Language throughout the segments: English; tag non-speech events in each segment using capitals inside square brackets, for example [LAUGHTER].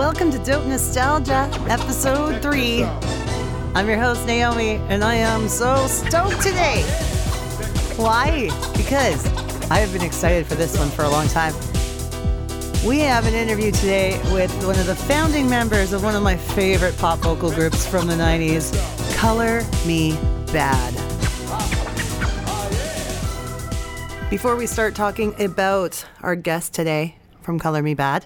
welcome to Dope Nostalgia, episode three. I'm your host, Naomi, and I am so stoked today. Why? Because I have been excited for this one for a long time. We have an interview today with one of the founding members of one of my favorite pop vocal groups from the 90s, Color Me Badd. Before we start talking about our guest today from Color Me Badd,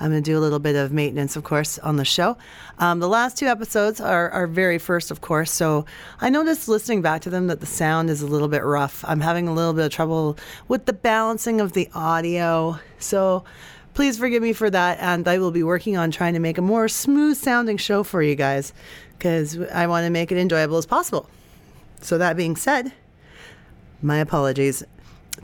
I'm going to do a little bit of maintenance, of course, on the show. Um, the last two episodes are our very first, of course. So I noticed listening back to them that the sound is a little bit rough. I'm having a little bit of trouble with the balancing of the audio. So please forgive me for that. And I will be working on trying to make a more smooth sounding show for you guys because I want to make it enjoyable as possible. So, that being said, my apologies.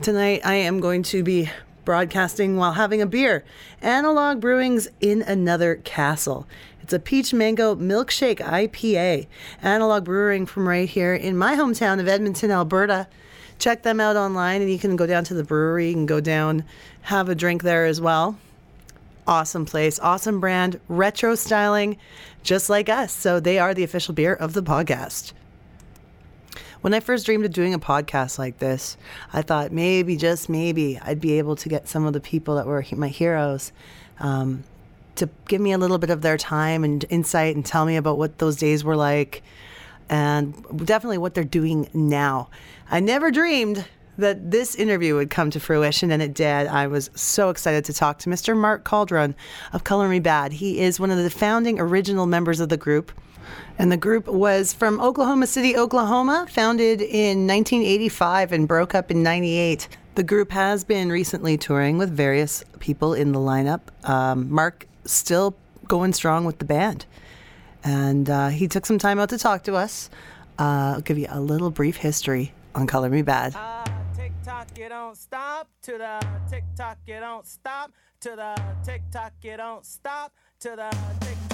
Tonight I am going to be broadcasting while having a beer. Analog Brewing's In Another Castle. It's a peach mango milkshake IPA. Analog Brewing from right here in my hometown of Edmonton, Alberta. Check them out online and you can go down to the brewery and go down, have a drink there as well. Awesome place, awesome brand, retro styling, just like us. So they are the official beer of the podcast. When I first dreamed of doing a podcast like this, I thought maybe, just maybe, I'd be able to get some of the people that were my heroes um, to give me a little bit of their time and insight and tell me about what those days were like and definitely what they're doing now. I never dreamed that this interview would come to fruition, and it did. I was so excited to talk to Mr. Mark Calderon of Color Me Badd. He is one of the founding original members of the group. And the group was from Oklahoma City, Oklahoma, founded in 1985 and broke up in 98. The group has been recently touring with various people in the lineup. Um, Mark still going strong with the band. And uh, he took some time out to talk to us. Uh, I'll give you a little brief history on Color Me Badd. Uh, tick tock, you don't stop to the tick tock, you don't stop to the tick tock, you don't stop to the tick tock.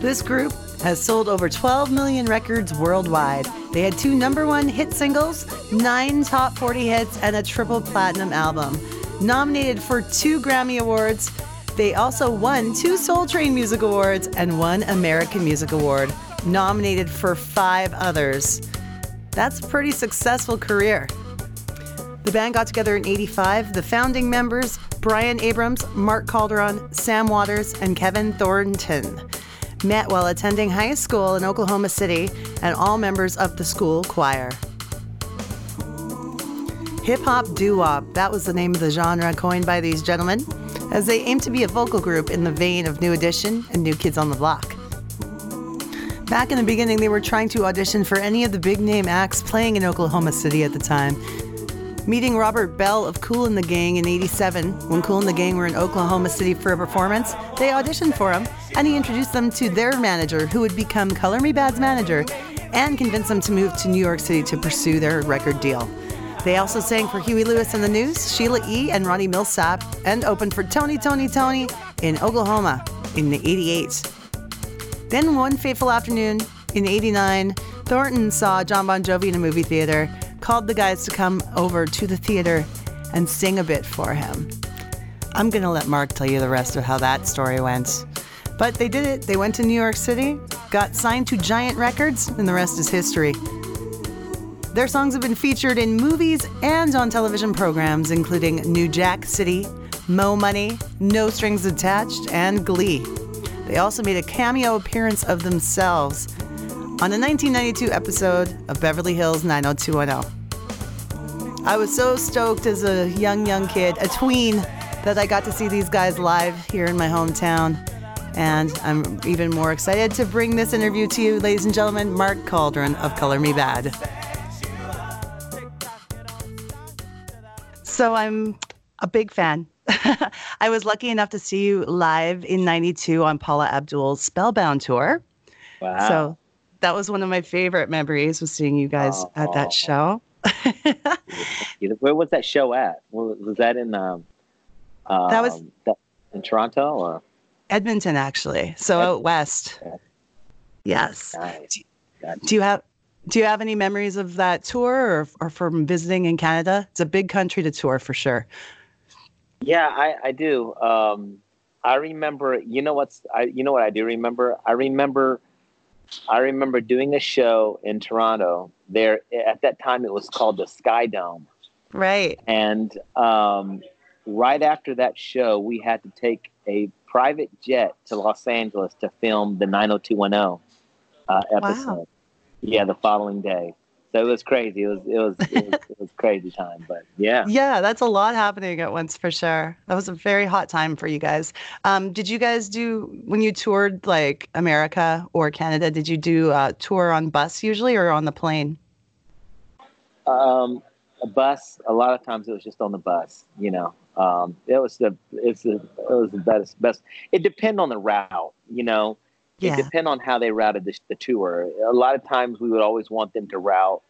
This group has sold over 12 million records worldwide. They had two number one hit singles, nine top 40 hits, and a triple platinum album. Nominated for two Grammy Awards, they also won two Soul Train Music Awards and one American Music Award, nominated for five others. That's a pretty successful career. The band got together in 85. The founding members Brian Abrams, Mark Calderon, Sam Waters, and Kevin Thornton met while attending high school in Oklahoma City and all members of the school choir. Hip hop doo wop, that was the name of the genre coined by these gentlemen, as they aim to be a vocal group in the vein of New Edition and New Kids on the Block. Back in the beginning, they were trying to audition for any of the big name acts playing in Oklahoma City at the time, Meeting Robert Bell of Kool and the Gang in 87, when Kool and the Gang were in Oklahoma City for a performance, they auditioned for him and he introduced them to their manager, who would become Color Me Badd's manager, and convinced them to move to New York City to pursue their record deal. They also sang for Huey Lewis and the News, Sheila E., and Ronnie Milsap, and opened for Tony Toni Toné in Oklahoma in the 88. Then one fateful afternoon in 89, Thornton saw Jon Bon Jovi in a movie theater called the guys to come over to the theater and sing a bit for him. I'm going to let Mark tell you the rest of how that story went. But they did it. They went to New York City, got signed to Giant Records, and the rest is history. Their songs have been featured in movies and on television programs, including New Jack City, Mo Money, No Strings Attached, and Glee. They also made a cameo appearance of themselves on a 1992 episode of Beverly Hills 90210. I was so stoked as a young, young kid, a tween, that I got to see these guys live here in my hometown. And I'm even more excited to bring this interview to you, ladies and gentlemen, Mark Calderon of Color Me Badd. So I'm a big fan. [LAUGHS] I was lucky enough to see you live in 92 on Paula Abdul's Spellbound tour. Wow. So that was one of my favorite memories was seeing you guys oh, at that show. [LAUGHS] Where was that show at? Was that in um, um that was in Toronto or Edmonton actually? So out west. Yes. Nice. Do, do, you have do you have any memories of that tour or, or from visiting in Canada? It's a big country to tour for sure. Yeah, I, I do. Um, I remember. You know what's? I you know what I do remember. I remember. I remember doing a show in Toronto. There at that time, it was called the Sky Dome. Right. And um, right after that show, we had to take a private jet to Los Angeles to film the 90210 uh, episode. Wow. Yeah, the following day. So it was crazy. It was it was it was, it was crazy time, but yeah. [LAUGHS] Yeah, that's a lot happening at once for sure. That was a very hot time for you guys. Um, did you guys do when you toured like America or Canada? Did you do a tour on bus usually or on the plane? Um, a bus. A lot of times it was just on the bus. You know, um, it was the it's the it was the best best. It depended on the route. You know, yeah. it depend on how they routed the, the tour. A lot of times we would always want them to route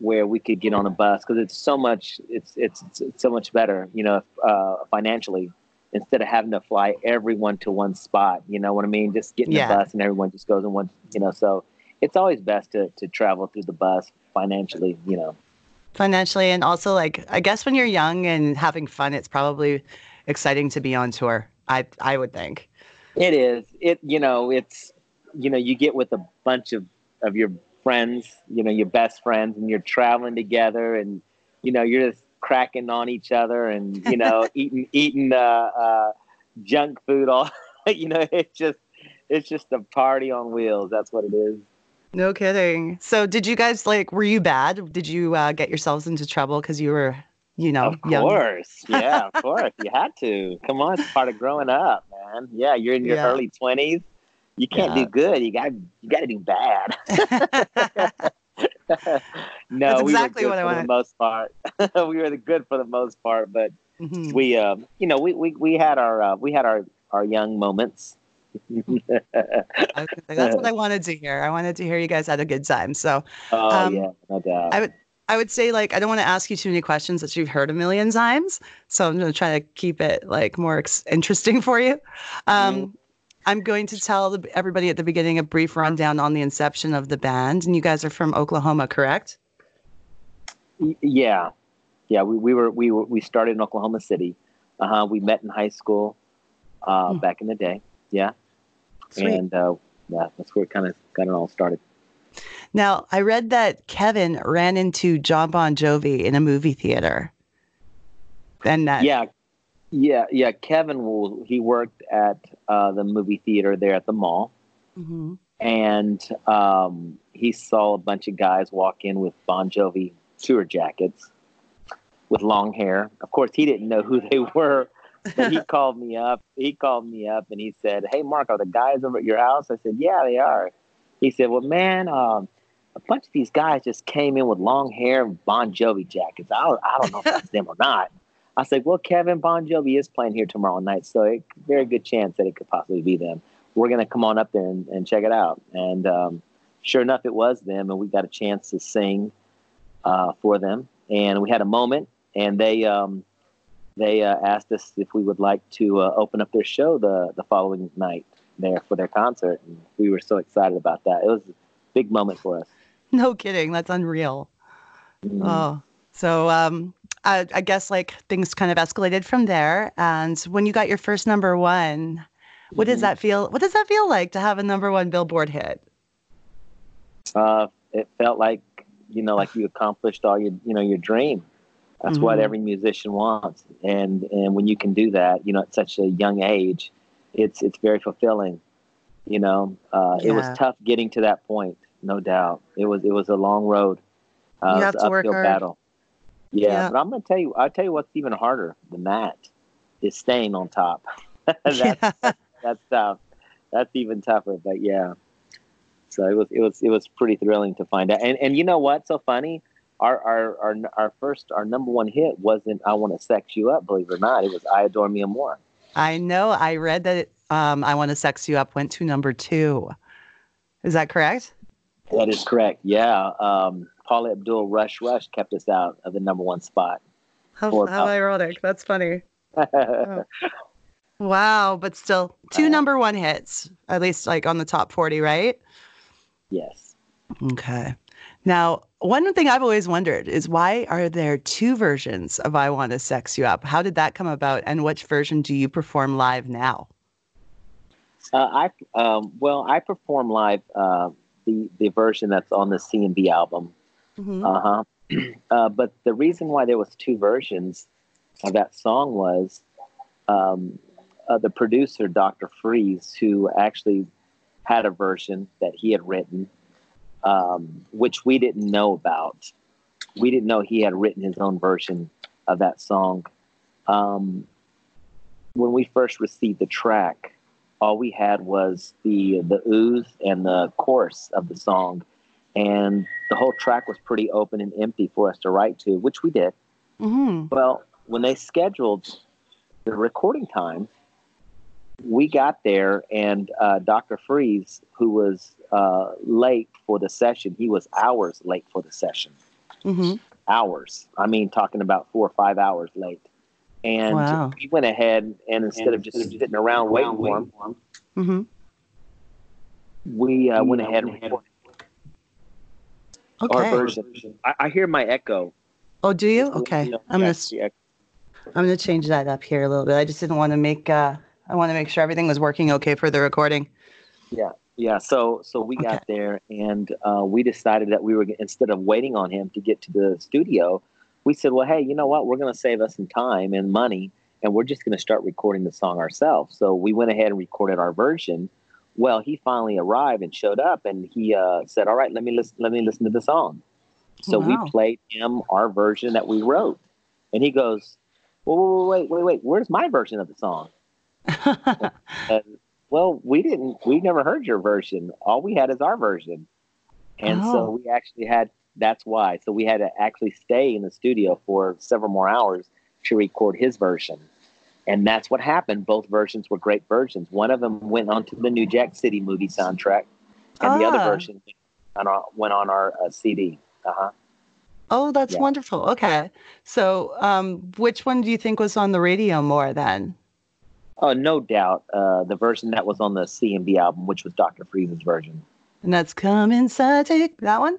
where we could get on a bus because it's so much it's, it's, it's so much better you know uh, financially instead of having to fly everyone to one spot you know what i mean? Just getting yeah. the bus and everyone just goes in one you know so it's always best to, to travel through the bus financially you know. Financially and also like i guess when you're young and having fun it's probably exciting to be on tour i i would think. It is. It you know it's you know you get with a bunch of of your friends, you know, your best friends, and you're traveling together, and you know, you're just cracking on each other, and you know, [LAUGHS] eating eating uh, uh, junk food. All [LAUGHS] you know, it's just it's just a party on wheels. That's what it is. No kidding. So, did you guys like? Were you bad? Did you uh, get yourselves into trouble because you were, you know, of course, yeah, of [LAUGHS] course, you had to. Come on, it's part of growing up, man. Yeah, you're in your yeah. early twenties you can't yeah. do good. You got you got to do bad. [LAUGHS] [LAUGHS] no, That's exactly we were good what I for wanted. the most part. [LAUGHS] we were the good for the most part, but mm-hmm. we, um, you know, we, we, we had our uh, we had our our young moments. That's what I wanted to hear. I wanted to hear you guys had a good time. So, oh um, yeah, no doubt. I would I would say like I don't want to ask you too many questions that you've heard a million times, so I'm going to try to keep it like more ex- interesting for you. Um, mm-hmm. I'm going to tell the, everybody at the beginning a brief rundown on the inception of the band. And you guys are from Oklahoma, correct? Yeah, yeah. We, we were we were we started in Oklahoma City. Uh huh. We met in high school uh, mm. back in the day. Yeah, Sweet. and uh, yeah, that's where it kind of got it all started. Now, I read that Kevin ran into Jon Bon Jovi in a movie theater. And that yeah, yeah, yeah. Kevin. He worked at uh, the movie theater there at the mall, mm-hmm. and um, he saw a bunch of guys walk in with Bon Jovi tour jackets with long hair. Of course, he didn't know who they [LAUGHS] were. But he [LAUGHS] called me up. He called me up and he said, "Hey, Mark, are the guys over at your house?" I said, "Yeah, they are." He said, "Well, man, um, a bunch of these guys just came in with long hair and Bon Jovi jackets. I I don't know if that's [LAUGHS] them or not." I said, well, Kevin Bon Jovi is playing here tomorrow night, so a very good chance that it could possibly be them. We're going to come on up there and, and check it out. And um, sure enough, it was them, and we got a chance to sing uh, for them. And we had a moment, and they um, they uh, asked us if we would like to uh, open up their show the the following night there for their concert. And we were so excited about that. It was a big moment for us. [LAUGHS] No kidding, that's unreal. Mm-hmm. Oh, so um, I, I guess like things kind of escalated from there. And when you got your first number one, what mm-hmm. does that feel? What does that feel like to have a number one Billboard hit? Uh, it felt like you know, like you [SIGHS] accomplished all your you know your dream. That's mm-hmm. what every musician wants, and and when you can do that, you know, at such a young age, it's it's very fulfilling. You know, uh, yeah. it was tough getting to that point, no doubt. It was it was a long road. Uh, you have to work hard. battle. Yeah, yeah, but I'm gonna tell you. I'll tell you what's even harder than that is staying on top. [LAUGHS] that's yeah. that's tough. That's even tougher. But yeah, so it was it was it was pretty thrilling to find out. And and you know what's so funny? Our our our our first our number one hit wasn't "I Want to Sex You Up." Believe it or not, it was "I Adore Mi Amor." I know. I read that um, "I Want to Sex You Up" went to number two. Is that correct? That is correct. Yeah. Um, Paula Abdul Rush Rush kept us out of the number one spot. How, how ironic. That's funny. [LAUGHS] oh. Wow, but still two uh, number one hits, at least like on the top 40, right? Yes. Okay. Now, one thing I've always wondered is why are there two versions of I Want to Sex You Up? How did that come about, and which version do you perform live now? Uh, I um, well, I perform live uh, the the version that's on the CMB album. Mm-hmm. Uh-huh. [CLEARS THROAT] uh, but the reason why there was two versions of that song was um, uh, the producer, Dr. Freeze, who actually had a version that he had written, um, which we didn't know about. We didn't know he had written his own version of that song. Um, when we first received the track, all we had was the the ooze and the chorus of the song, and the whole track was pretty open and empty for us to write to, which we did. Mm-hmm. Well, when they scheduled the recording time, we got there, and uh, Dr. Freeze, who was uh, late for the session, he was hours late for the session. Mm-hmm. Hours. I mean, talking about four or five hours late. And wow. we went ahead and instead and of just sitting around waiting for him, mm-hmm. we uh, went ahead and recorded okay. our version. I, I, hear my echo. Oh, do you? Okay, you know, I'm gonna I'm gonna change that up here a little bit. I just didn't want to make uh, I want to make sure everything was working okay for the recording. Yeah, yeah. So so we okay. got there and uh, we decided that we were instead of waiting on him to get to the studio, we said, well, hey, you know what? We're going to save us some time and money, and we're just going to start recording the song ourselves. So we went ahead and recorded our version. Well, he finally arrived and showed up, and he uh, said, "All right, let me listen. Let me listen to the song." So wow. we played him our version that we wrote, and he goes, "Well, wait, wait, wait. Where's my version of the song?" [LAUGHS] and, well, we didn't. We never heard your version. All we had is our version, and oh. so we actually had that's why. So we had to actually stay in the studio for several more hours to record his version. And that's what happened. Both versions were great versions. One of them went on to the New Jack City movie soundtrack, and ah. the other ah. version went on, went on our uh, CD. Uh huh. Oh, that's yeah. wonderful. Okay. So, um, which one do you think was on the radio more then? Oh, no doubt. Uh, the version that was on the CMB album, which was Dr. Freeze's version. And that's Come Inside, take that one?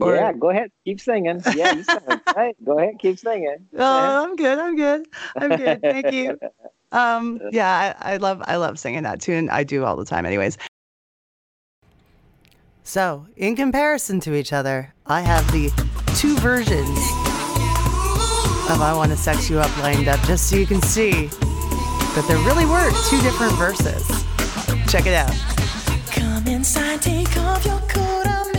Or... Yeah, go ahead, keep singing. Yeah, you sing. [LAUGHS] hey, go ahead, keep singing. Oh, I'm good. I'm good. I'm good. Thank you. [LAUGHS] Um, yeah, I, I love I love singing that tune. I do all the time, anyways. So, in comparison to each other, I have the two versions of I Want to Sex You Up lined up just so you can see that there really were two different verses. Check it out. Come inside, take off your coat, I'll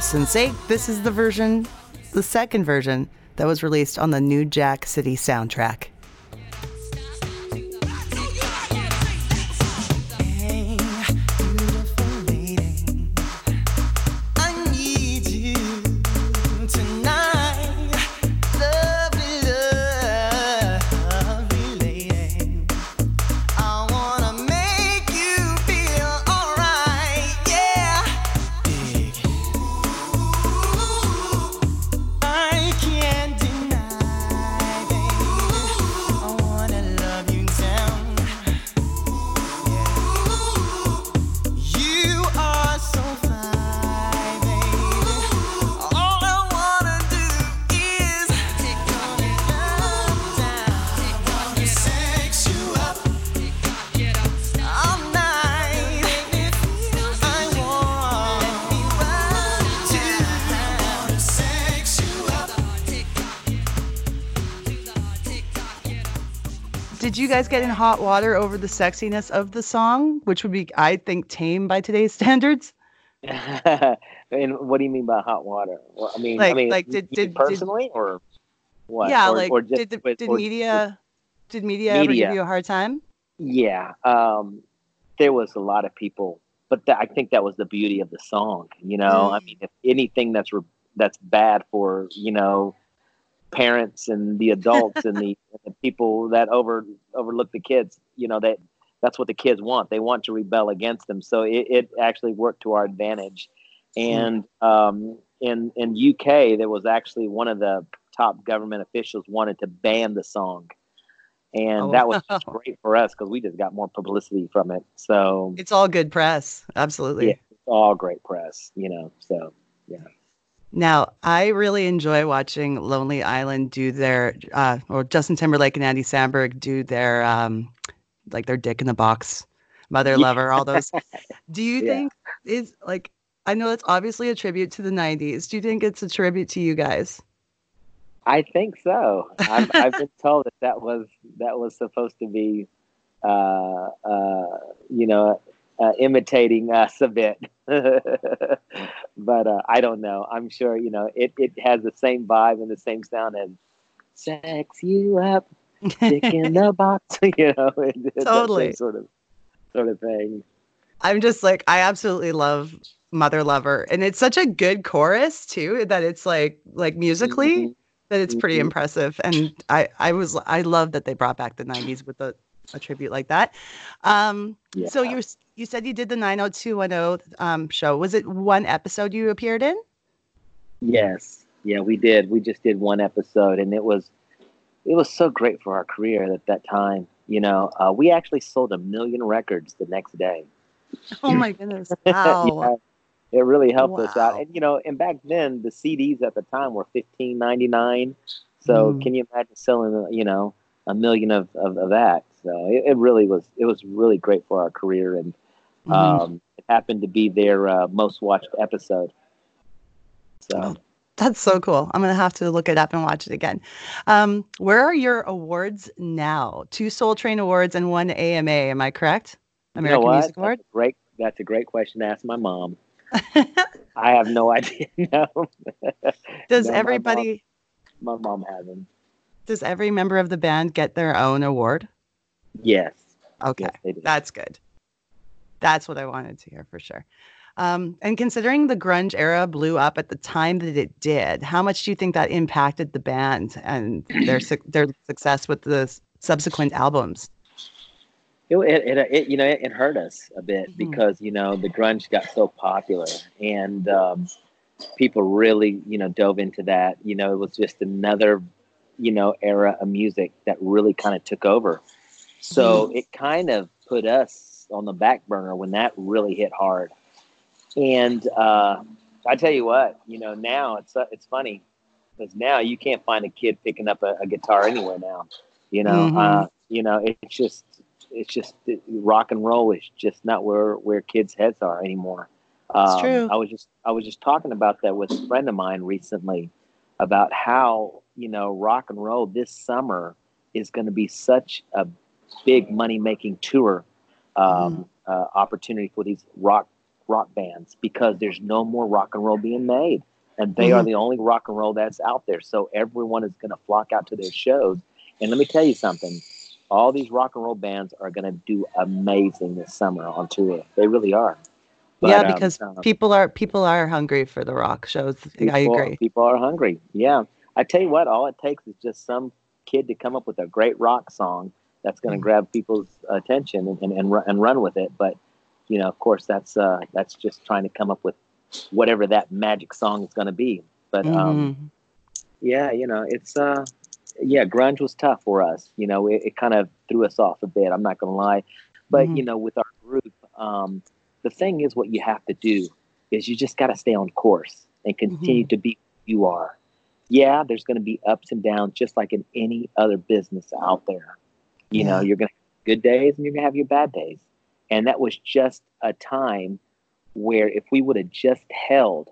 sake, this is the version, the second version, that was released on the New Jack City soundtrack. Did you guys get in hot water over the sexiness of the song, which would be, I think, tame by today's [LAUGHS] standards? [LAUGHS] and what do you mean by hot water? Well, I mean, I Like- mean, like, did- did- did- personally or what? Yeah, Or- like or just did the, with- did or- media did media, ever give you a hard time? Yeah, um, there was a lot of people, but th- I think that was the beauty of the song. You know, I Mm. mean, if anything that's re- that's bad for you know parents and the adults and the, the people that over overlook the kids, you know that that's what the kids want. They want to rebel against them. So it, it actually worked to our advantage. And um, in in UK, there was actually one of the top government officials wanted to ban the song. And Oh, that was just wow. great for us because we just got more publicity from it. So It's all good press. Absolutely. yeah, it's all great press, you know. So Now, I really enjoy watching Lonely Island do their, uh, or Justin Timberlake and Andy Samberg do their, um, like their dick in the box, mother Yeah. lover, all those. [LAUGHS] Do you Yeah. think is like, I know it's obviously a tribute to the 90s. Do you think it's a tribute to you guys? I think so. I've, I've been [LAUGHS] told that that was that was supposed to be, uh, uh, you know, uh, imitating us a bit. [LAUGHS] but uh, I don't know. I'm sure you know it. It has the same vibe and the same sound as "Sex You Up, Dick [LAUGHS] in the Box." [LAUGHS] you know, it, it's that same Totally. sort of sort of thing. I'm just like, I absolutely love Mother Lover. And it's such a good chorus too, that it's like, like musically, Mhm. that it's pretty Mhm. impressive. And I, I was, I love that they brought back the 90s with a, a tribute like that. Um, so you, you said you did the 90210 um, show. Was it one episode you appeared in? Yes. Yeah, we did. We just did one episode and it was it was so great for our career at that time. You know, uh, we actually sold a million records the next day. Oh my goodness. [LAUGHS] Wow. Yeah, it really helped us out. And you know, and back then the CDs at the time were fifteen ninety nine. So Mm. can you imagine selling you know a million of, of, of that? So it, it really was it was really great for our career and Mhm. um, it happened to be their uh, most watched episode. So Oh, That's so cool. I'm going to have to look it up and watch it again. Um, where are your awards now? Two Soul Train Awards and one AMA. Am I correct? American you know? Music Award? That's a great. That's a great question to ask my mom. [LAUGHS] I have no idea. [LAUGHS] no, Does No, my everybody, my mom has them. does every member of the band get their own award? Yes. Okay. Yes. That's good. That's what I wanted to hear for sure. Um, and considering the grunge era blew up at the time that it did, how much do you think that impacted the band and their suc their success with the s- subsequent albums? It, it, it, it you know it, hurt us a bit Mhm. because you know the grunge got so popular and um, people really you know dove into that. You know, it was just another you know era of music that really kind of took over. So it kind of put us on the back burner when that really hit hard. And uh, I tell you what, you know, now it's uh, it's funny because now you can't find a kid picking up a, a guitar anywhere now. You know, Mhm. uh, you know, it's just it's just rock and roll is just not where where kids' heads are anymore. Um, true. I was just I was just talking about that with a friend of mine recently about how you know rock and roll this summer is going to be such a big money making tour um, uh, opportunity for these rock rock bands because there's no more rock and roll being made and they are the only rock and roll that's out there so everyone is going to flock out to their shows and let me tell you something all these rock and roll bands are going to do amazing this summer on tour they really are yeah, um, because um, people are people are hungry for the rock shows. I agree. People are hungry. Yeah. I tell you what, all it takes is just some kid to come up with a great rock song that's going to Mhm. grab people's attention and, and, and, ru- and run with it. But, you know, of course, that's uh, that's just trying to come up with whatever that magic song is going to be. But um, Mhm. yeah, you know, it's uh, yeah, grunge was tough for us. You know, it, it kind of threw us off a bit. I'm not going to lie, but Mhm. you know, with our group, um, the thing is, what you have to do is you just got to stay on course and continue to be who you are. Yeah, there's going to be ups and downs, just like in any other business out there. You know, you're going to have good days and you're going to have your bad days, and that was just a time where if we would have just held,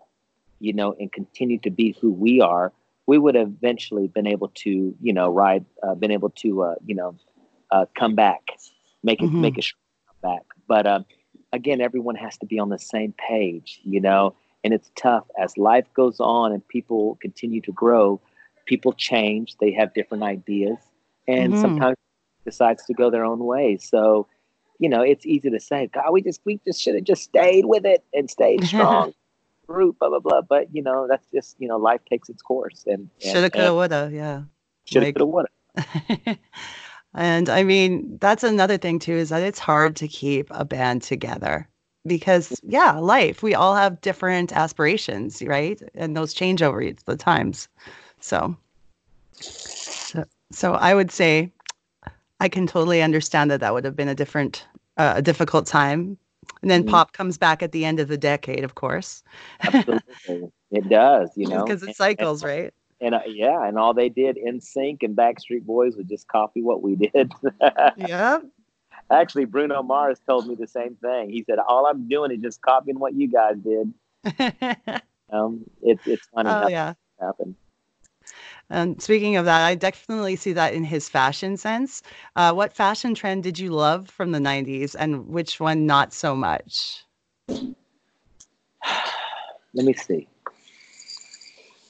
you know, and continued to be who we are, we would have eventually been able to, you know, ride, uh, been able to, uh, you know, uh, come back, make it, Mhm. make a strong comeback. But um, again, everyone has to be on the same page, you know, and it's tough as life goes on and people continue to grow. People change; they have different ideas, and Mhm. sometimes decides to go their own way. So, you know, it's easy to say, God, we just we just should have just stayed with it and stayed [LAUGHS] strong. Group, blah blah blah. But you know, that's just you know, life takes its course, and, and Shoulda, coulda, woulda. Yeah. shoulda, like- coulda, woulda. [LAUGHS] and I mean, that's another thing too is that it's hard to keep a band together because, yeah, life, we all have different aspirations, right? And those change over the times. So, so, so I would say I can totally understand that that would have been a different, uh, a difficult time. And then Mhm. pop comes back at the end of the decade, of course, Absolutely, [LAUGHS] it does. You know, because it And- cycles, right? And, uh, yeah, and all they did NSYNC and Backstreet Boys would just copy what we did. [LAUGHS] Yeah. Actually, Bruno Mars told me the same thing. He said, "All I'm doing is just copying what you guys did." [LAUGHS] Um, it's it's funny oh how yeah. happened. And speaking of that, I definitely see that in his fashion sense. Uh, what fashion trend did you love from the 90s and which one not so much? [SIGHS] Let me see.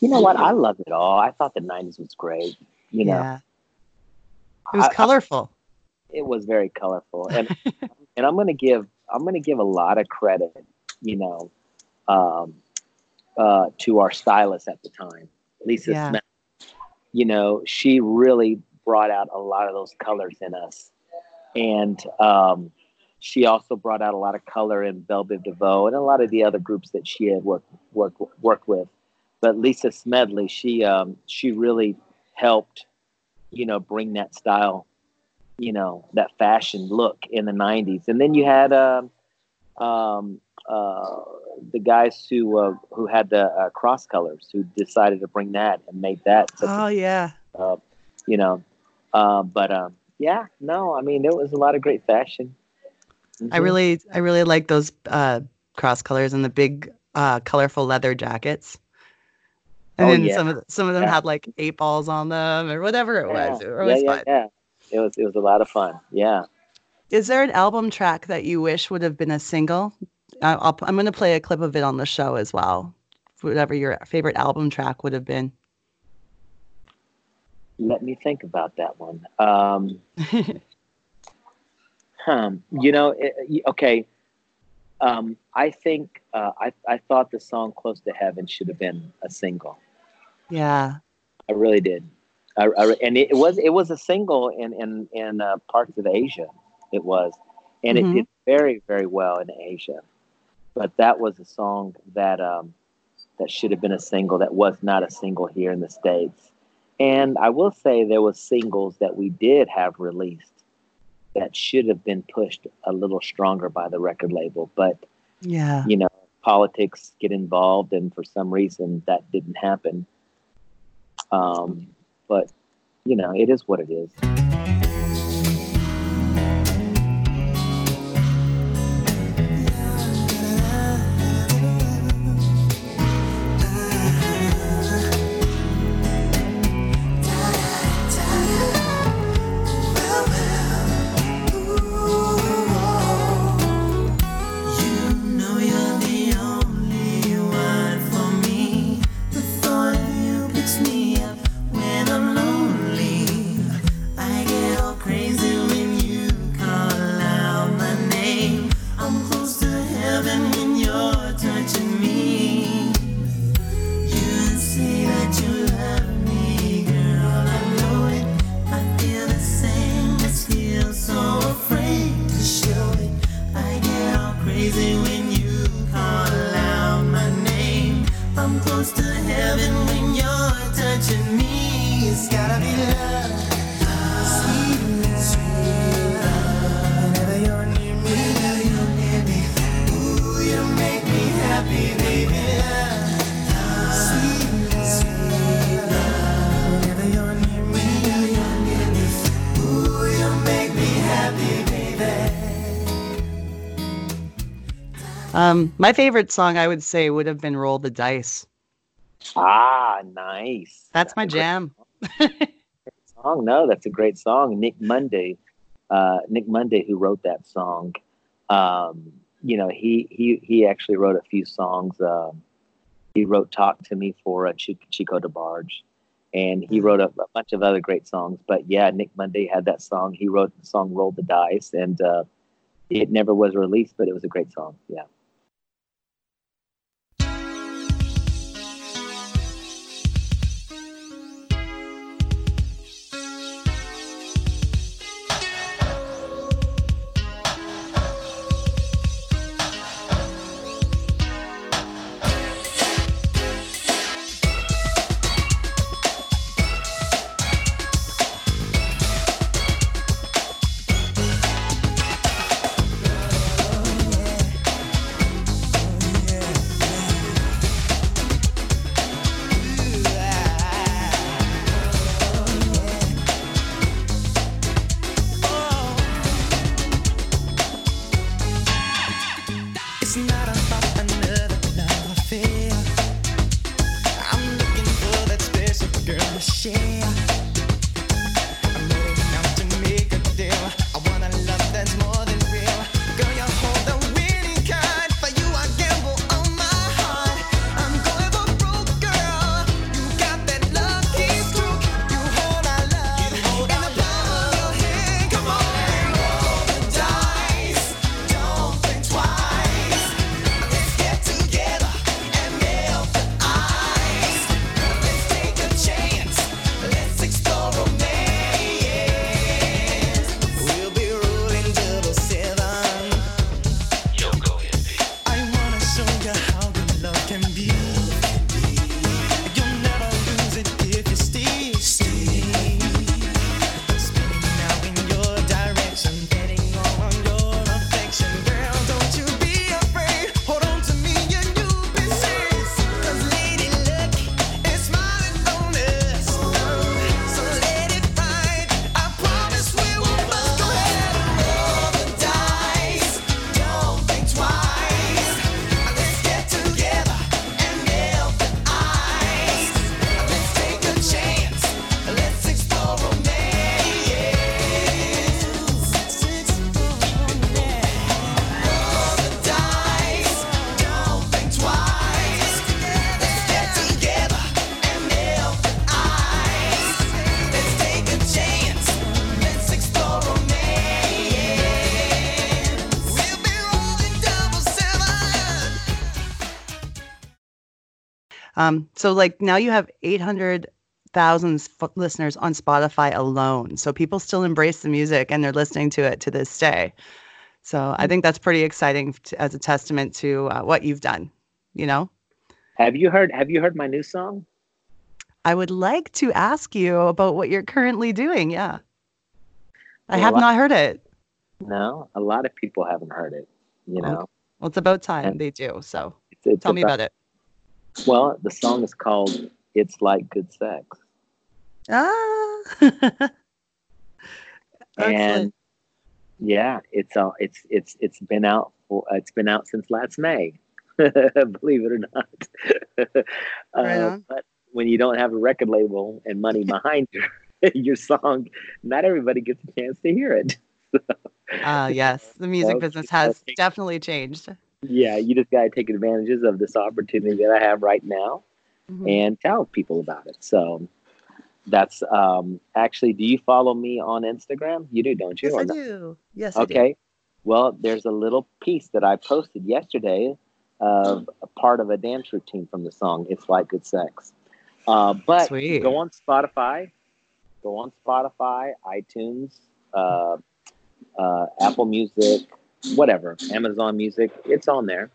You know what? I loved it all. I thought the '90s was great. You know, yeah. It was I- I- colorful. it was very colorful and [LAUGHS] and i'm going to give i'm going to give a lot of credit you know um, uh, to our stylist at the time lisa Yeah. smith you know she really brought out a lot of those colors in us and um, she also brought out a lot of color in Belle Biv DeVoe and a lot of the other groups that she had worked worked worked with. But Lisa Smedley, she um, she really helped, you know, bring that style, you know, that fashion look in the '90s. And then you had um, um, uh, the guys who uh, who had the uh, cross colors who decided to bring that and made that. a Oh yeah. uh, you know. Uh, but um, yeah, no, I mean there was a lot of great fashion. I Mhm. really I really like those uh, cross colors and the big uh, colorful leather jackets. And Oh, then yeah. some of some of them Yeah. had like eight balls on them or whatever it was. It yeah, was yeah, fun. yeah. It was it was a lot of fun. Yeah. Is there an album track that you wish would have been a single? I- I'll, I'm going to play a clip of it on the show as well. Whatever your favorite album track would have been. Let me think about that one. Um, [LAUGHS] hmm, you know, it, okay. Um, I think uh, I I thought the song "Close to Heaven" should have been a single. yeah. I really did. I, I, and it was it was a single in in in uh, parts of Asia. It was, and Mhm. it did very very well in Asia. But that was a song that um, that should have been a single that was not a single here in the states. And I will say there was singles that we did have released that should have been pushed a little stronger by the record label, but Yeah. you know politics get involved and for some reason that didn't happen um, but you know it is what it is Um, my favorite song I would say would have been Roll the Dice. ah nice That's my a great jam. song no that's a great song nick monday uh, nick monday who wrote that song um, you know he he he actually wrote a few songs um, he wrote talk to me for uh, Ch- chico debarge and he wrote a, a, bunch of other great songs. But yeah, Nick Monday had that song. He wrote the song "Roll the Dice," and uh, it never was released, but it was a great song. Yeah. Um, so like now you have 800,000 f- listeners on Spotify alone. So people still embrace the music and they're listening to it to this day. So I think that's pretty exciting to, as a testament to uh, what you've done, you know? Have you heard have you heard my new song? I would like to ask you about what you're currently doing. Yeah. I have not heard it. No, a lot of people haven't heard it, you know. Well, it's about time they do. So it's, it's tell about, me about it. Well, the song is called "It's Like Good Sex." Ah. [LAUGHS] and yeah, it's uh, it's it's it's been out for it's been out since last May. [LAUGHS] Believe it or not. [LAUGHS] uh, but when you don't have a record label and money behind your your song, not everybody gets a chance to hear it. Ah, uh, yes, the music business has definitely changed yeah, you just got to take advantages of this opportunity that I have right now mm-hmm. and tell people about it. So that's um, actually, do you follow me on Instagram? You do, don't you? Yes, I do. Yes, okay. Do. Well, there's a little piece that I posted yesterday of a part of a dance routine from the song "It's Like Good Sex." Uh, but Sweet. go on Spotify, go on Spotify, iTunes, uh, uh, Apple Music, whatever, Amazon Music, it's on there.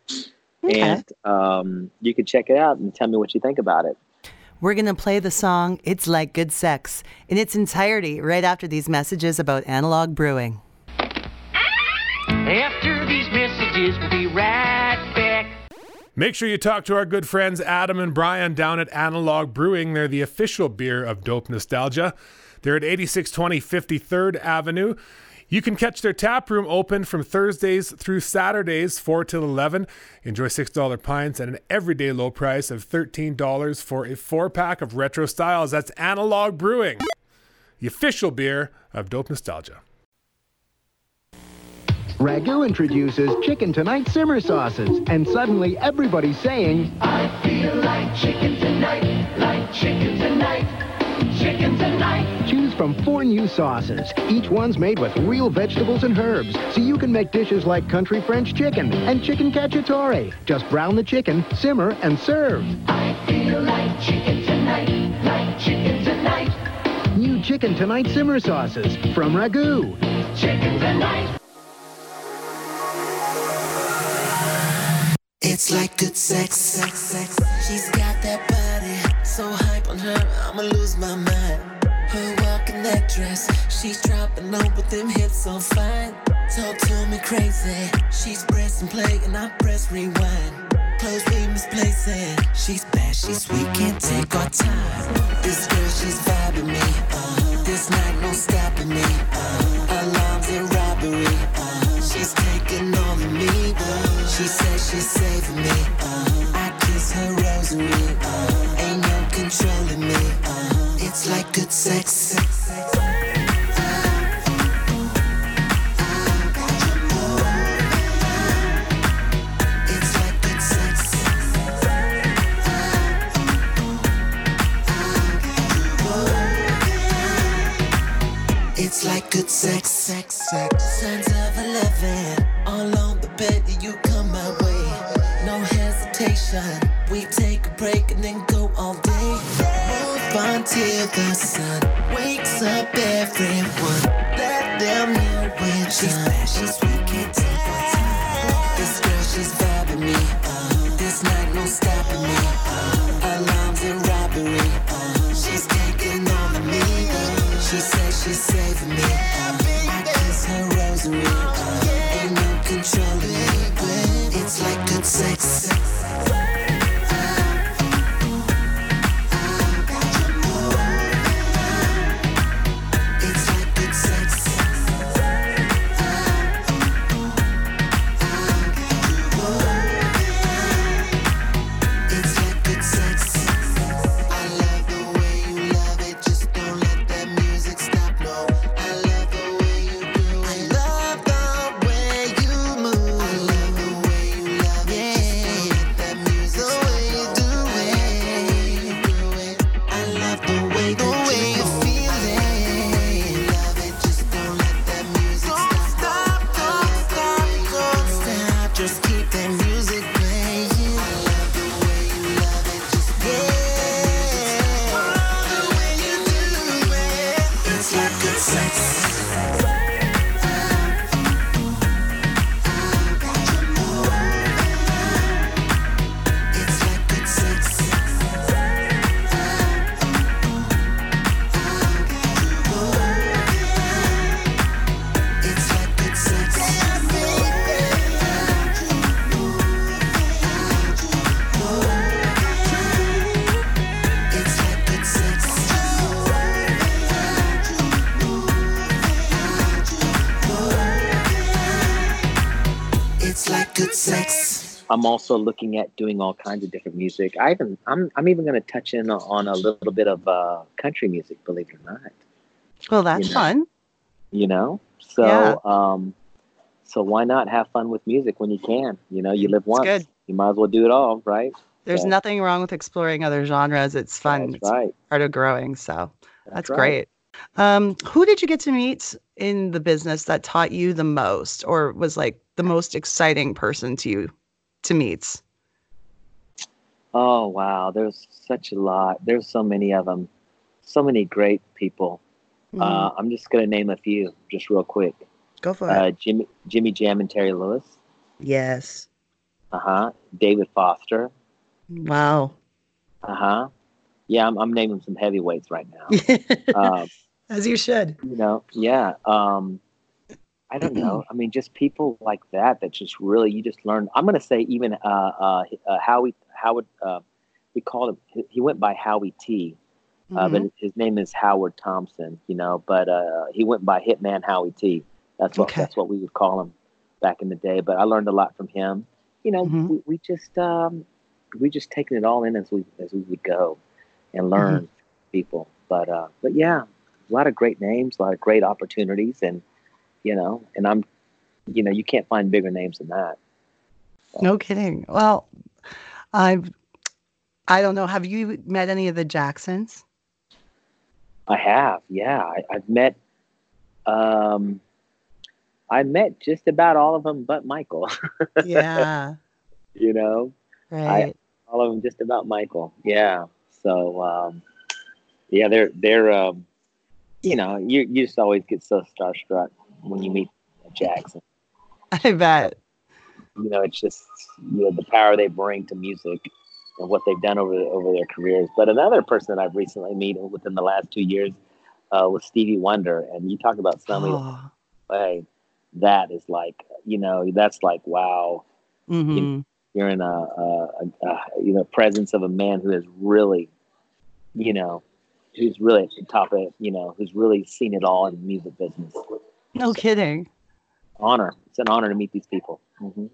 Okay. And um, you can check it out and tell me what you think about it. We're going to play the song It's Like Good Sex in its entirety right after these messages about analog brewing. After these messages, we'll be right back. Make sure you talk to our good friends Adam and Brian down at Analog Brewing. They're the official beer of Dope Nostalgia. They're at 8620 53rd Avenue. You can catch their tap room open from Thursdays through Saturdays, 4 till 11. Enjoy $6 pints at an everyday low price of $13 for a four pack of retro styles. That's Analog Brewing, the official beer of Dope Nostalgia. Ragu introduces Chicken Tonight simmer sauces, and suddenly everybody's saying, I feel like chicken tonight, like chicken tonight. Chicken tonight. Choose from four new sauces. Each one's made with real vegetables and herbs, so you can make dishes like country French chicken and chicken cacciatore. Just brown the chicken, simmer, and serve. I feel like chicken tonight, like chicken tonight, New Chicken Tonight simmer sauces from Ragu. chicken tonight. It's like good sex, sex, sex. She's got that body, so hype on her, I'ma lose my mind. Her walk in that dress, she's dropping low with them hips so fine. Talk to me crazy, she's pressing play and I press rewind. Clothes we misplacing, she's bad, she's sweet, can't take our time. This girl, she's vibing me, uh-huh. This night, no stopping me, uh-huh. Alarms and robbery, uh-huh. She's taking all of me. She says she's saving me. I kiss her rosary, good sex. The sun wakes up everyone. I'm also looking at doing all kinds of different music. I even I'm I'm even going to touch in on a little bit of uh, country music, believe it or not. Well, that's You know. fun. You know, so Yeah. um, so why not have fun with music when you can? You know, you live once. You might as well do it all, right? There's Yeah. nothing wrong with exploring other genres. It's fun. That's It's right. part of growing. So that's, right. great. Um, who did you get to meet in the business that taught you the most or was like the most exciting person to you to meet? Oh wow, there's such a lot. There's so many of them. So many great people. Mm-hmm. Uh, I'm just going to name a few, just real quick. Go for it. Uh, Jimmy Jimmy Jam and Terry Lewis. Yes. Uh huh. David Foster. Wow. Uh huh. Yeah, I'm, I'm naming some heavyweights right now. [LAUGHS] um, As you should. you know, yeah. Um, I don't know. [CLEARS THROAT] I mean, just people like that that just really you just learn. I'm going to say even uh, uh, uh, Howie Howard. Uh, we called him. he- went by Howie T. Uh, Mm-hmm. but his name is Howard Thompson, you know. But uh, he went by Hitman Howie T. That's what Okay. that's what we would call him back in the day. But I learned a lot from him. You know, Mhm. we, we just um, we just taking it all in as we as we would go and learn people. But uh, but yeah, a lot of great names, a lot of great opportunities, and you know, and I'm, you know, you can't find bigger names than that. No kidding. Well, I've I don't know. Have you met any of the Jacksons? I have, yeah. I, I've met, um, I met just about all of them, but Michael. [LAUGHS] Yeah. you know, Right. all of them, just about Michael. Yeah. So, um, yeah, they're they're, um, you know, you you just always get so starstruck when you meet Jackson. [LAUGHS] I bet. You know, it's just you know the power they bring to music and what they've done over over their careers. But another person that I've recently met within the last two years uh, was Stevie Wonder, and you talk about somebody Oh. hey, that is like, you know, that's like, wow, hmm you're in a, a, a, a you know presence of a man who is really, you know, who's really at the top of, you know, who's really seen it all in the music business. No kidding. Honor. It's an honor to meet these people. hmm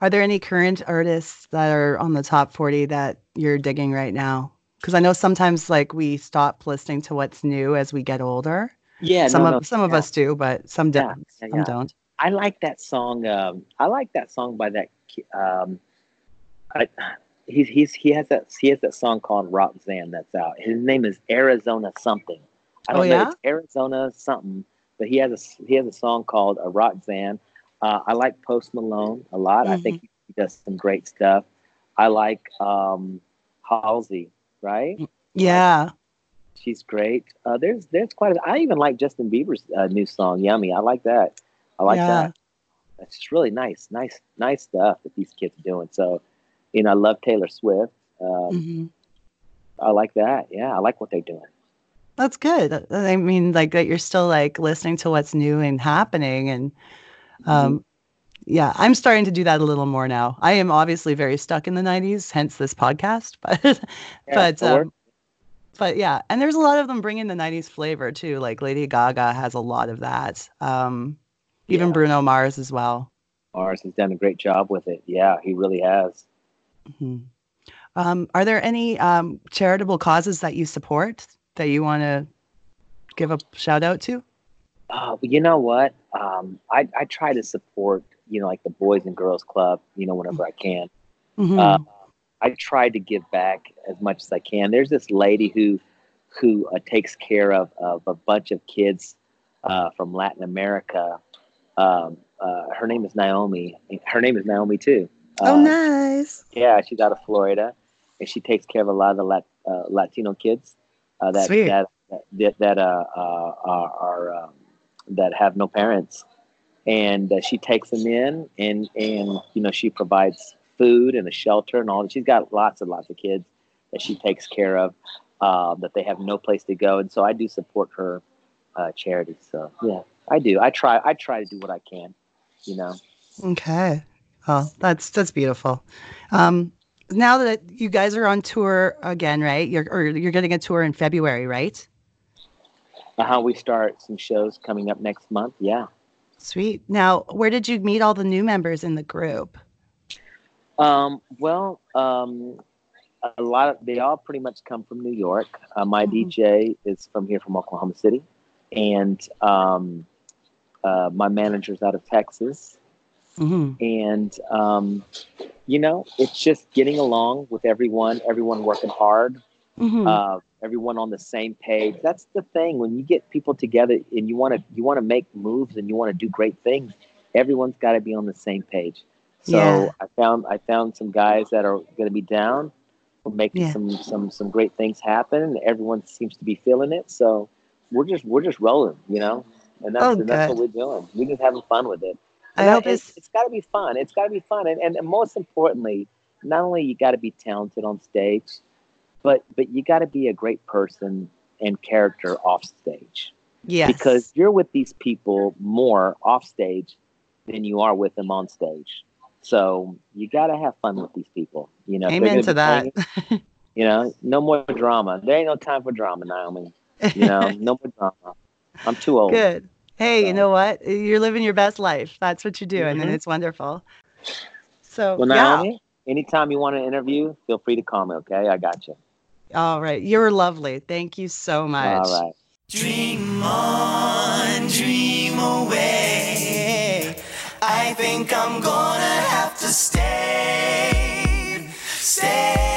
Are there any current artists that are on the top 40 that you're digging right now? Because I know sometimes like we stop listening to what's new as we get older. Yeah, some no, of no, some of us do, but some Yeah, don't. yeah, some yeah. don't. I like that song. Um, I like that song by that. Um, I, he's he's he has that he has that song called Roxanne that's out. His name is Arizona something. I Oh, don't know. yeah? It's Arizona something, but he has a he has a song called uh, Roxanne. Uh, I like Post Malone a lot. I Mm-hmm. think he does some great stuff. I like um, Halsey, right? Yeah. She's great. Uh, there's there's quite. A, I even like Justin Bieber's uh, new song, "Yummy." I like that. I like Yeah. that. It's just really nice, nice, nice stuff that these kids are doing. So, you know, I love Taylor Swift. Um, hmm I like that. Yeah, I like what they're doing. That's good. I mean, like that you're still like listening to what's new and happening. And um, yeah, I'm starting to do that a little more now. I am obviously very stuck in the 90s, hence this podcast. [LAUGHS] But Yeah, but so we're- um, but yeah, and there's a lot of them bringing the 90s flavor too. Like Lady Gaga has a lot of that. Um, even Yeah. Bruno Mars as well. Mars has done a great job with it. Yeah, he really has. Mhm. Um, are there any um, charitable causes that you support that you want to give a shout out to? Uh, you know what? Um, I I try to support you know like the Boys and Girls Club. You know whenever I can. Mhm. Uh, I try to give back as much as I can. There's this lady who who uh, takes care of, of a bunch of kids uh, from Latin America. Um, uh, her name is Naomi. Her name is Naomi too. oh, Uh, nice. Yeah, she's out of Florida, and she takes care of a lot of the Lat- uh, Latino kids uh, that that that that uh, uh, are, are um, that have no parents, and uh, she takes them in, and and you know she provides food and a shelter and all. that. She's got lots and lots of kids that she takes care of uh, that they have no place to go, and so I do support her uh, charity. So yeah, I do. I try. I try to do what I can. You know. Okay. Oh, that's that's beautiful. Um, now that you guys are on tour again, right? You're or you're getting a tour in February, right? Uh, how we start some shows coming up next month. Yeah. Sweet. Now, where did you meet all the new members in the group? Um, well, um, a lot of they all pretty much come from New York. Uh, my Mhm. DJ is from here from Oklahoma City, and um, uh, my manager's out of Texas. Hmm And um, you know, it's just getting along with everyone. Everyone working hard. hmm Uh, everyone on the same page. That's the thing. When you get people together and you want to you want to make moves and you want to do great things, everyone's got to be on the same page. So Yeah. I found I found some guys that are going to be down. We're making Yeah. some some some great things happen, and everyone seems to be feeling it. So we're just we're just rolling, you know, and that's Oh, and that's what we're doing. We're just having fun with it. I hope it's, it's it's got to be fun. It's got to be fun, and, and most importantly, not only you got to be talented on stage, but but you got to be a great person and character off stage yes. because you're with these people more off stage than you are with them on stage. So you got to have fun with these people. You know, Amen gonna that. playing, you know, no more drama. There ain't no time for drama, Naomi. You know, [LAUGHS] no more drama. I'm too old. Good. Hey, you know what? You're living your best life. That's what you're doing, and Mhm. it's wonderful. So, Well, yeah. Naomi, anytime you want to interview, feel free to call me. Okay, I got you. All right. You're lovely. Thank you so much. All right. Dream on, dream away. I think I'm gonna have to stay, stay.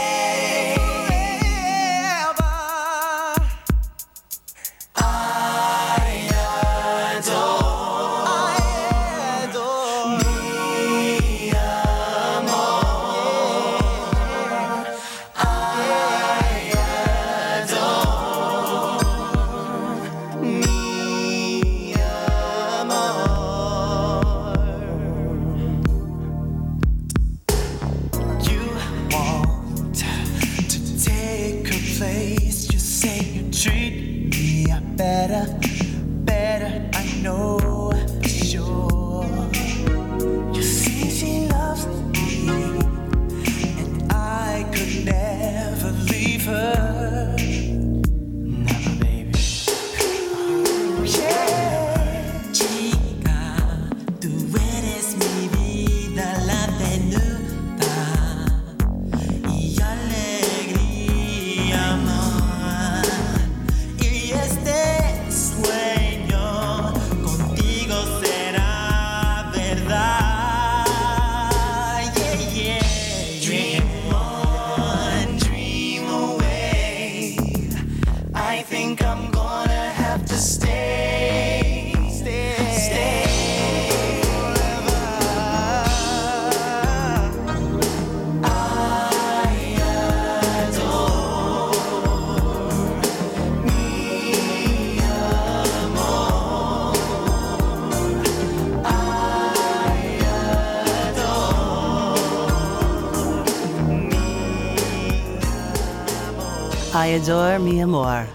Adore Mi Amor.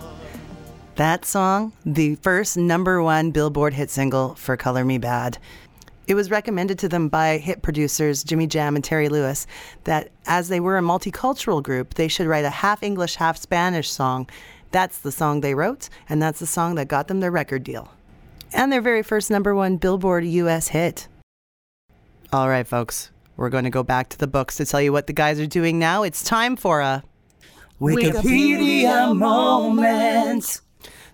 That song, the first number one Billboard hit single for Color Me Badd. It was recommended to them by hit producers Jimmy Jam and Terry Lewis that as they were a multicultural group, they should write a half English, half Spanish song. That's the song they wrote, and that's the song that got them their record deal. And their very first number one Billboard US hit. All right, folks, we're going to go back to the books to tell you what the guys are doing now. It's time for a Wikipedia moment.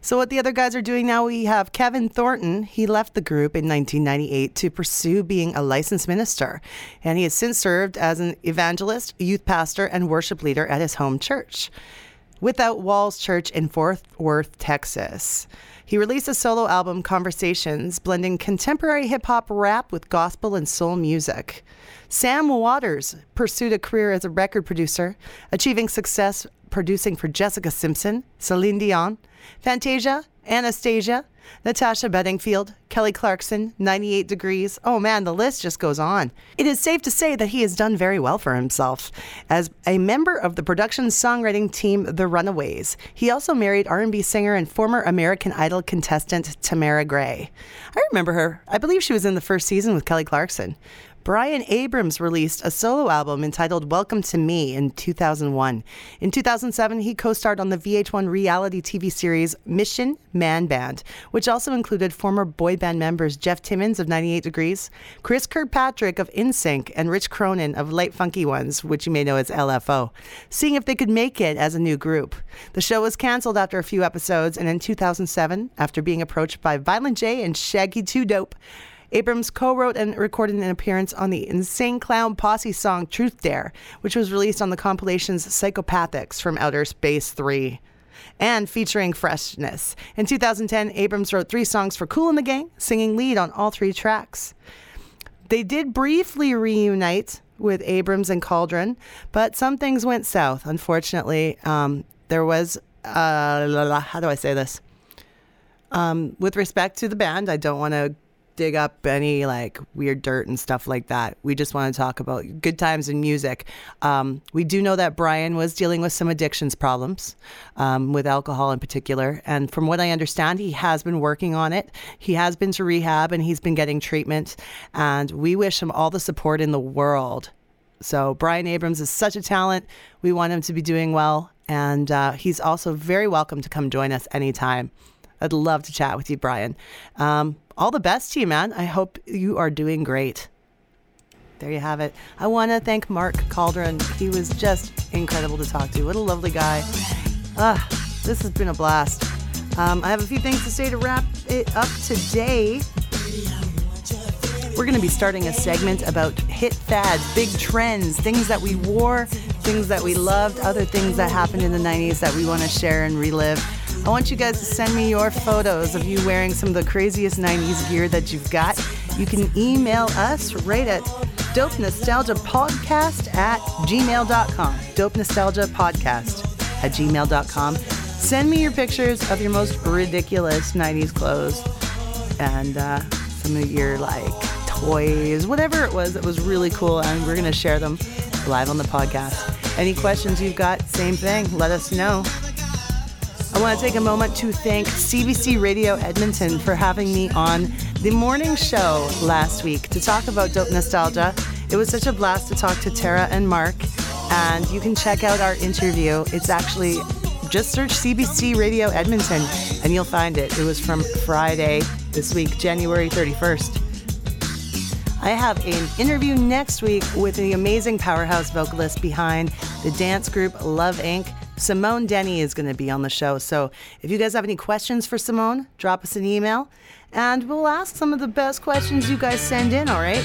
So, what the other guys are doing now, we have Kevin Thornton. He left the group in 1998 to pursue being a licensed minister, and he has since served as an evangelist, youth pastor, and worship leader at his home church, Without Walls Church in Fort Worth, Texas. He released a solo album, Conversations, blending contemporary hip hop rap with gospel and soul music. Sam Watters pursued a career as a record producer, achieving success producing for Jessica Simpson, Celine Dion, Fantasia, Anastasia, Natasha Bedingfield, Kelly Clarkson, 98 Degrees. Oh man, the list just goes on. It is safe to say that he has done very well for himself. As a member of the production songwriting team The Runaways, he also married R&B singer and former American Idol contestant Tamyra Gray. I remember her. I believe she was in the first season with Kelly Clarkson. Brian Abrams released a solo album entitled Welcome to Me in 2001. In 2007, he co starred on the VH1 reality TV series Mission Man Band, which also included former boy band members Jeff Timmons of 98 Degrees, Chris Kirkpatrick of NSYNC, and Rich Cronin of Lyte Funky Ones, which you may know as LFO, seeing if they could make it as a new group. The show was canceled after a few episodes, and in 2007, after being approached by Violent J and Shaggy 2 Dope, Abrams co wrote and recorded an appearance on the Insane Clown Posse song Truth Dare, which was released on the compilations Psychopathics from Outer Space 3 and featuring freshness. In 2010, Abrams wrote three songs for Kool and the Gang, singing lead on all three tracks. They did briefly reunite with Abrams and Calderon, but some things went south. Unfortunately, um, there was uh, how do I say this? Um, with respect to the band, I don't want to dig up any like weird dirt and stuff like that. We just want to talk about good times in music. Um, we do know that Brian was dealing with some addictions problems, um, with alcohol in particular. And from what I understand, he has been working on it. He has been to rehab and he's been getting treatment. And we wish him all the support in the world. So, Brian Abrams is such a talent. We want him to be doing well. And uh, he's also very welcome to come join us anytime. I'd love to chat with you, Brian. Um, all the best to you, man. I hope you are doing great. There you have it. I want to thank Mark Calderon. He was just incredible to talk to. What a lovely guy. Ah, this has been a blast. Um, I have a few things to say to wrap it up today. We're going to be starting a segment about hit fads, big trends, things that we wore, things that we loved, other things that happened in the 90s that we want to share and relive. I want you guys to send me your photos of you wearing some of the craziest 90s gear that you've got. You can email us right at dope nostalgia podcast at gmail.com. Dope nostalgia podcast at gmail.com. Send me your pictures of your most ridiculous 90s clothes and uh, some of your like toys, whatever it was that was really cool, and we're gonna share them live on the podcast. Any questions you've got, same thing, let us know. I want to take a moment to thank CBC Radio Edmonton for having me on the morning show last week to talk about dope nostalgia. It was such a blast to talk to Tara and Mark, and you can check out our interview. It's actually just search CBC Radio Edmonton and you'll find it. It was from Friday this week, January 31st. I have an interview next week with the amazing powerhouse vocalist behind the dance group Love Inc. Simone Denny is going to be on the show. So if you guys have any questions for Simone, drop us an email and we'll ask some of the best questions you guys send in, all right?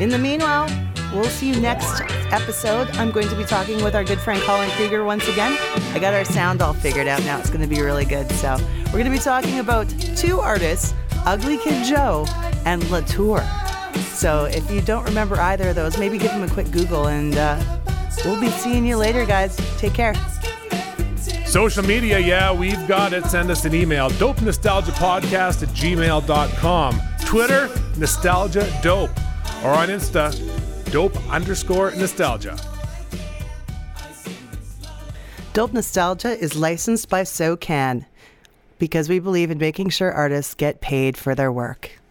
In the meanwhile, we'll see you next episode. I'm going to be talking with our good friend Colin Krieger once again. I got our sound all figured out now. It's going to be really good. So we're going to be talking about two artists, Ugly Kid Joe and Latour. So if you don't remember either of those, maybe give them a quick Google and uh, we'll be seeing you later, guys. Take care. Social media, yeah, we've got it. Send us an email. Dope Nostalgia Podcast at gmail.com. Twitter, Nostalgia Dope. Or on Insta, dope underscore nostalgia. Dope Nostalgia is licensed by SOCAN because we believe in making sure artists get paid for their work.